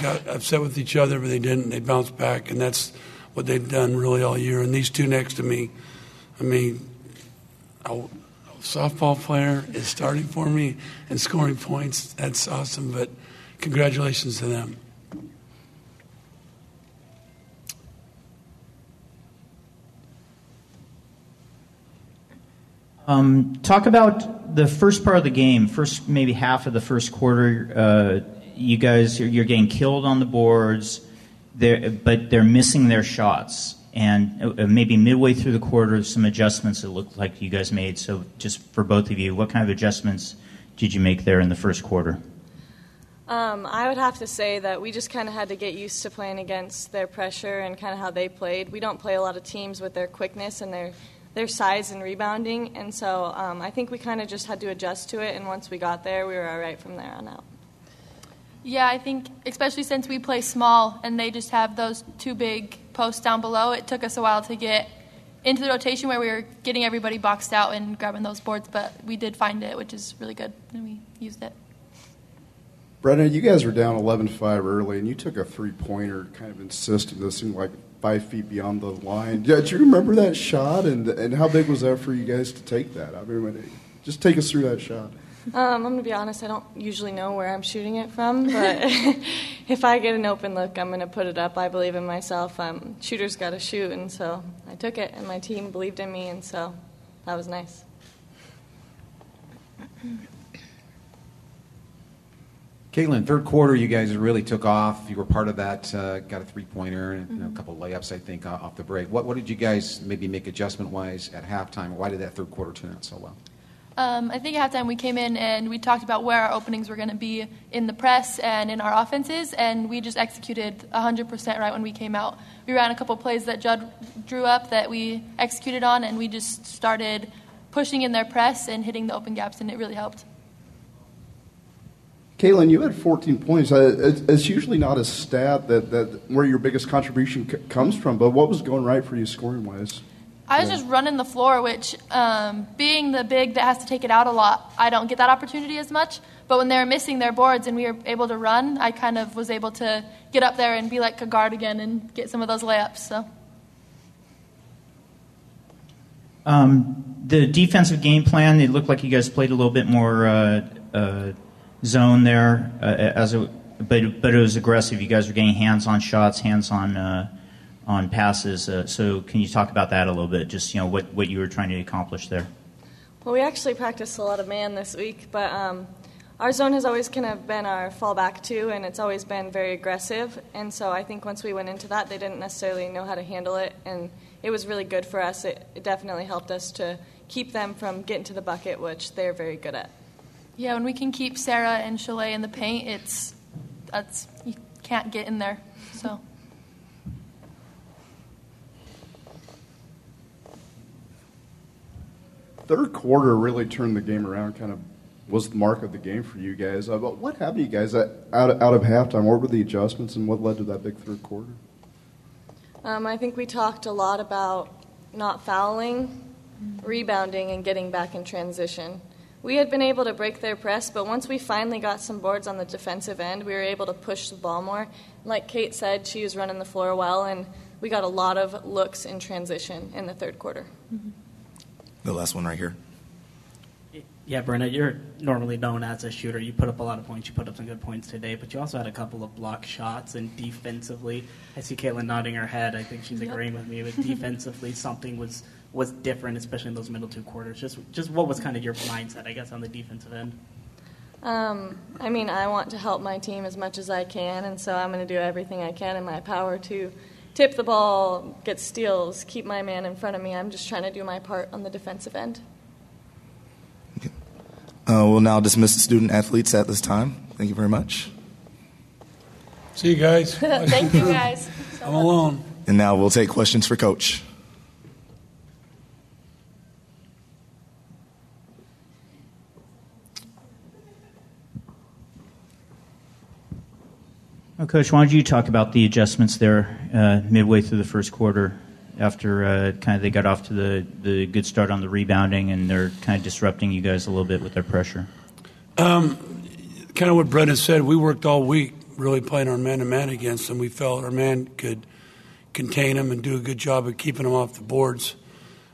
got upset with each other, but they didn't. They bounced back, and that's what they've done really all year. And these two next to me, I mean, a, softball player is starting for me and scoring points. That's awesome, but congratulations to them. Um, talk about the first part of the game, first maybe half of the first quarter. Uh, you guys, you're, you're, getting killed on the boards, they're, but they're missing their shots. And uh, maybe midway through the quarter, some adjustments it looked like you guys made. So, just for both of you, what kind of adjustments did you make there in the first quarter? Um, I would have to say that we just kind of had to get used to playing against their pressure and kind of how they played. We don't play a lot of teams with their quickness and their their size and rebounding, and so um, I think we kind of just had to adjust to it. And once we got there, we were all right from there on out. Yeah, I think especially since we play small and they just have those two big posts down below, it took us a while to get into the rotation where we were getting everybody boxed out and grabbing those boards, but we did find it, which is really good, and we used it. Brenna, you guys were down 11-5 early, and you took a three-pointer, kind of insisting. This seemed like five feet beyond the line. Yeah, do you remember that shot, and and how big was that for you guys to take that? I mean, just take us through that shot. Um, I'm gonna be honest. I don't usually know where I'm shooting it from, but if I get an open look, I'm gonna put it up. I believe in myself. Um, shooters got to shoot, and so I took it, and my team believed in me, and so that was nice. Caitlyn, third quarter, you guys really took off. You were part of that. Uh, got a three-pointer and mm-hmm. a couple of layups, I think, off the break. What, what did you guys maybe make adjustment-wise at halftime? Why did that third quarter turn out so well? Um, I think at halftime we came in and we talked about where our openings were going to be in the press and in our offenses, and we just executed 100% right when we came out. We ran a couple plays that Judd drew up that we executed on, and we just started pushing in their press and hitting the open gaps, and it really helped. Caitlyn, you had 14 points. Uh, it's usually not a stat that, that where your biggest contribution comes from, but what was going right for you scoring wise? I was just running the floor, which, um, being the big that has to take it out a lot, I don't get that opportunity as much. But when they were missing their boards and we were able to run, I kind of was able to get up there and be like a guard again and get some of those layups. So. Um, the defensive game plan, it looked like you guys played a little bit more. Uh, uh, zone there uh, as a, but but it was aggressive. You guys were getting hands on shots, hands on uh, on passes. Uh, so can you talk about that a little bit? Just you know what what you were trying to accomplish there. Well, we actually practiced a lot of man this week, but um, our zone has always kind of been our fallback too, and it's always been very aggressive. And so I think once we went into that, they didn't necessarily know how to handle it, and it was really good for us. It, it definitely helped us to keep them from getting to the bucket, which they're very good at. Yeah, when we can keep Sarah and Chalet in the paint, it's that's you can't get in there. So. Third quarter really turned the game around. Kind of was the mark of the game for you guys. Uh, but what happened to you guys out of, out of halftime? What were the adjustments, and what led to that big third quarter? Um, I think we talked a lot about not fouling, rebounding, and getting back in transition. We had been able to break their press, but once we finally got some boards on the defensive end, we were able to push the ball more. Like Kate said, she was running the floor well, and we got a lot of looks in transition in the third quarter. Mm-hmm. The last one right here. Yeah, Brenna, you're normally known as a shooter. You put up a lot of points. You put up some good points today, but you also had a couple of block shots. And defensively, I see Caitlyn nodding her head. I think she's yep. agreeing with me. But defensively, something was was different, especially in those middle two quarters. Just just what was kind of your mindset, I guess, on the defensive end? Um, I mean, I want to help my team as much as I can, and so I'm going to do everything I can in my power to tip the ball, get steals, keep my man in front of me. I'm just trying to do my part on the defensive end. Okay. Uh, we'll now dismiss the student athletes at this time. Thank you very much. See you guys. Thank you guys. So I'm alone. And now we'll take questions for Coach. Well, Coach, why don't you talk about the adjustments there uh, midway through the first quarter after uh, kind of they got off to the, the good start on the rebounding and they're kind of disrupting you guys a little bit with their pressure? Um, kind of what Brenna said. We worked all week really playing our man to man against them. We felt our man could contain them and do a good job of keeping them off the boards.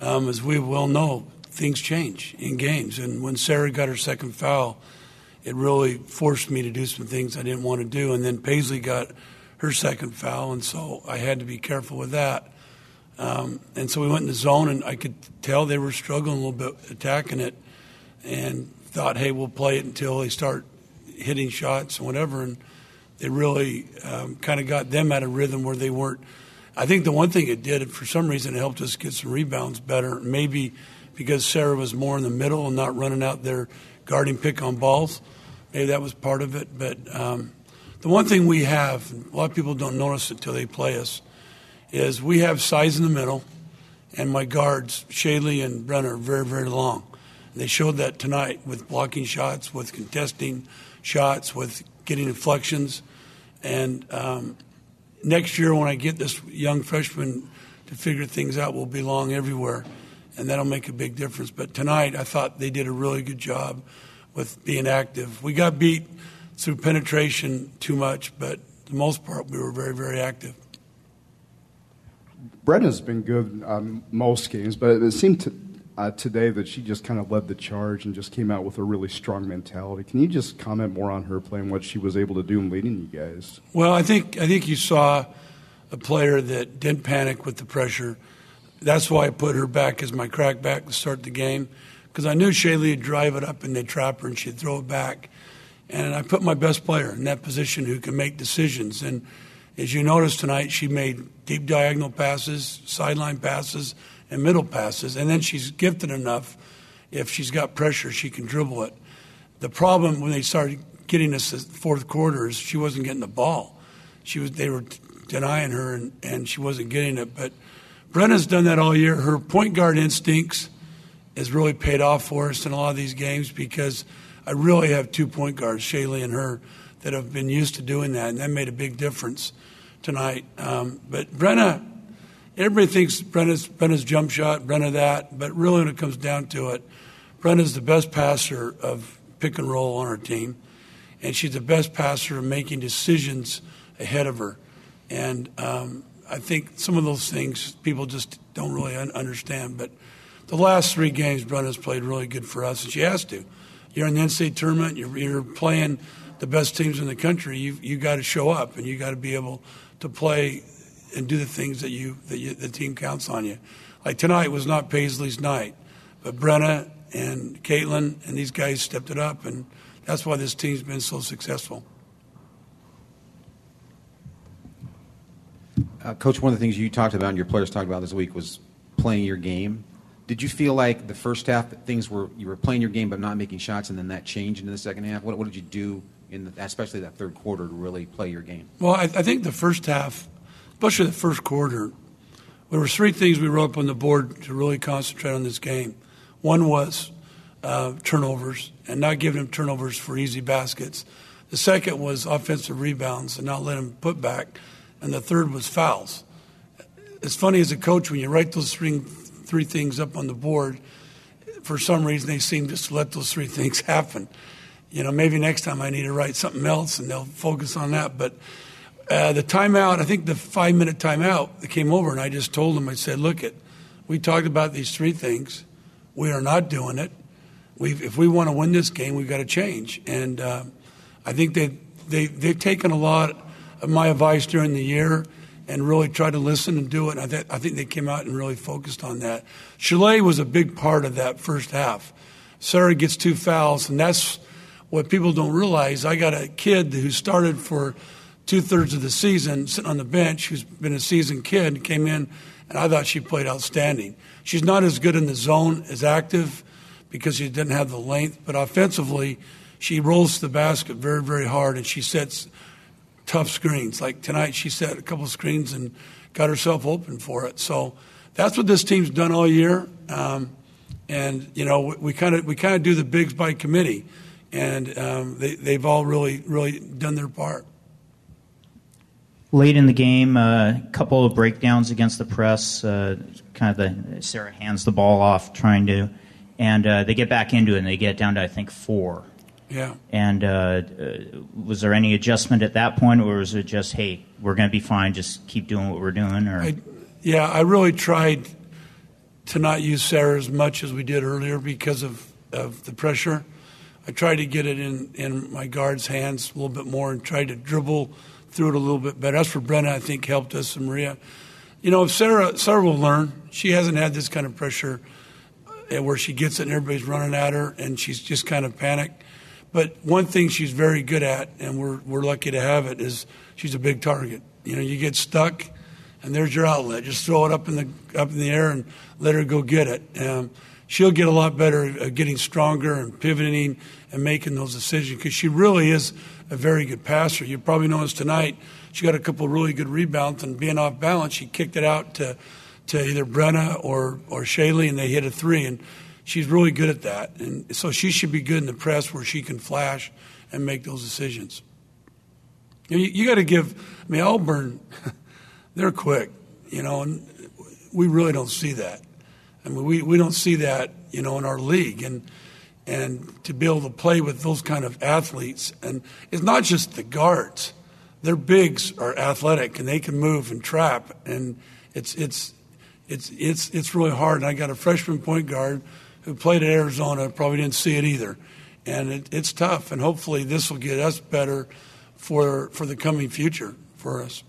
Um, as we well know, things change in games. And when Sarah got her second foul, it really forced me to do some things I didn't want to do. And then Paisley got her second foul, and so I had to be careful with that. Um, and so we went in the zone, and I could tell they were struggling a little bit attacking it, and thought, hey, we'll play it until they start hitting shots and whatever. And they really um, kind of got them out of rhythm where they weren't. I think the one thing it did, for some reason, it helped us get some rebounds better. Maybe because Sarah was more in the middle and not running out there guarding pick on balls. Maybe that was part of it. But um, the one thing we have, a lot of people don't notice it until they play us, is we have size in the middle, and my guards, Shaylee and Brenna, are very, very long. They showed that tonight with blocking shots, with contesting shots, with getting inflections. And um, next year, when I get this young freshman to figure things out, we'll be long everywhere, and that'll make a big difference. But tonight, I thought they did a really good job with being active. We got beat through penetration too much, but the most part, we were very, very active. Brenna's been good um, most games, but it seemed to, uh, today that she just kind of led the charge and just came out with a really strong mentality. Can you just comment more on her play and what she was able to do in leading you guys? Well, I think I think you saw a player that didn't panic with the pressure. That's why I put her back as my crackback to start the game because I knew Shaylee would drive it up and they'd trap her and she'd throw it back. And I put my best player in that position who can make decisions. And as you noticed tonight, she made deep diagonal passes, sideline passes, and middle passes. And then she's gifted enough, if she's got pressure, she can dribble it. The problem when they started getting us the fourth quarter is she wasn't getting the ball. She was they were denying her and, and she wasn't getting it. But Brenna's done that all year. Her point guard instincts has really paid off for us in a lot of these games because I really have two point guards, Shaylee and her, that have been used to doing that, and that made a big difference tonight. Um, but Brenna, everybody thinks Brenna's, Brenna's jump shot, Brenna that, but really when it comes down to it, Brenna's the best passer of pick and roll on our team, and she's the best passer of making decisions ahead of her. And um, I think some of those things people just don't really un- understand. But the last three games, Brenna's played really good for us, and she has to. You're in the NCAA tournament, you're, you're playing the best teams in the country. You you got to show up, and you got to be able to play and do the things that you that you, the team counts on you. Like tonight was not Paisley's night, but Brenna and Caitlyn and these guys stepped it up, and that's why this team's been so successful. Uh, Coach, one of the things you talked about and your players talked about this week was playing your game. Did you feel like the first half things were you were playing your game but not making shots, and then that changed into the second half? What, what did you do in the, especially that third quarter to really play your game? Well, I, I think the first half, especially the first quarter, there were three things we wrote up on the board to really concentrate on this game. One was uh, turnovers and not giving them turnovers for easy baskets. The second was offensive rebounds and not letting them put back. And the third was fouls. It's funny as a coach when you write those three, three things up on the board, for some reason they seem just to let those three things happen. You know, maybe next time I need to write something else and they'll focus on that. But uh, the timeout, I think the five minute timeout that came over and I just told them, I said, look, it, we talked about these three things. We are not doing it. We've, if we want to win this game, we've got to change. And uh, I think they, they, they've taken a lot of my advice during the year and really tried to listen and do it. And I, th- I think they came out and really focused on that. Chalet was a big part of that first half. Sarah gets two fouls, and that's what people don't realize. I got a kid who started for two thirds of the season sitting on the bench who's been a seasoned kid, came in, and I thought she played outstanding. She's not as good in the zone as active because she didn't have the length, but offensively, she rolls the basket very, very hard, and she sets tough screens. Like tonight, she set a couple screens and got herself open for it. So that's what this team's done all year. Um, and you know, we kind of we kind of do the bigs by committee, and um, they they've all really really done their part. Late in the game, a uh, couple of breakdowns against the press. Uh, kind of the Sarah hands the ball off, trying to, and uh, they get back into it, and they get down to I think four. Yeah. And uh, uh, was there any adjustment at that point, or was it just, hey, we're going to be fine, just keep doing what we're doing? Or I, yeah, I really tried to not use Sarah as much as we did earlier because of, of the pressure. I tried to get it in, in my guard's hands a little bit more and tried to dribble through it a little bit better. As for Brenna, I think helped us and Maria. You know, if Sarah, Sarah will learn. She hasn't had this kind of pressure uh, where she gets it and everybody's running at her and she's just kind of panicked. But one thing she's very good at, and we're, we're lucky to have it, is she's a big target. You know, you get stuck, and there's your outlet. Just throw it up in the up in the air and let her go get it. Um, she'll get a lot better at getting stronger and pivoting and making those decisions because she really is a very good passer. You probably noticed tonight she got a couple really good rebounds and being off balance, she kicked it out to to either Brenna or or Shaylee, and they hit a three. And she's really good at that. And so she should be good in the press where she can flash and make those decisions. You, you got to give. I mean, Auburn, they're quick, you know, and we really don't see that. I mean, we, we don't see that, you know, in our league, and and to be able to play with those kind of athletes, and it's not just the guards. Their bigs are athletic, and they can move and trap, and it's it's it's it's it's really hard. And I got a freshman point guard who played at Arizona, probably didn't see it either, and it, it's tough. And hopefully, this will get us better for for the coming future for us.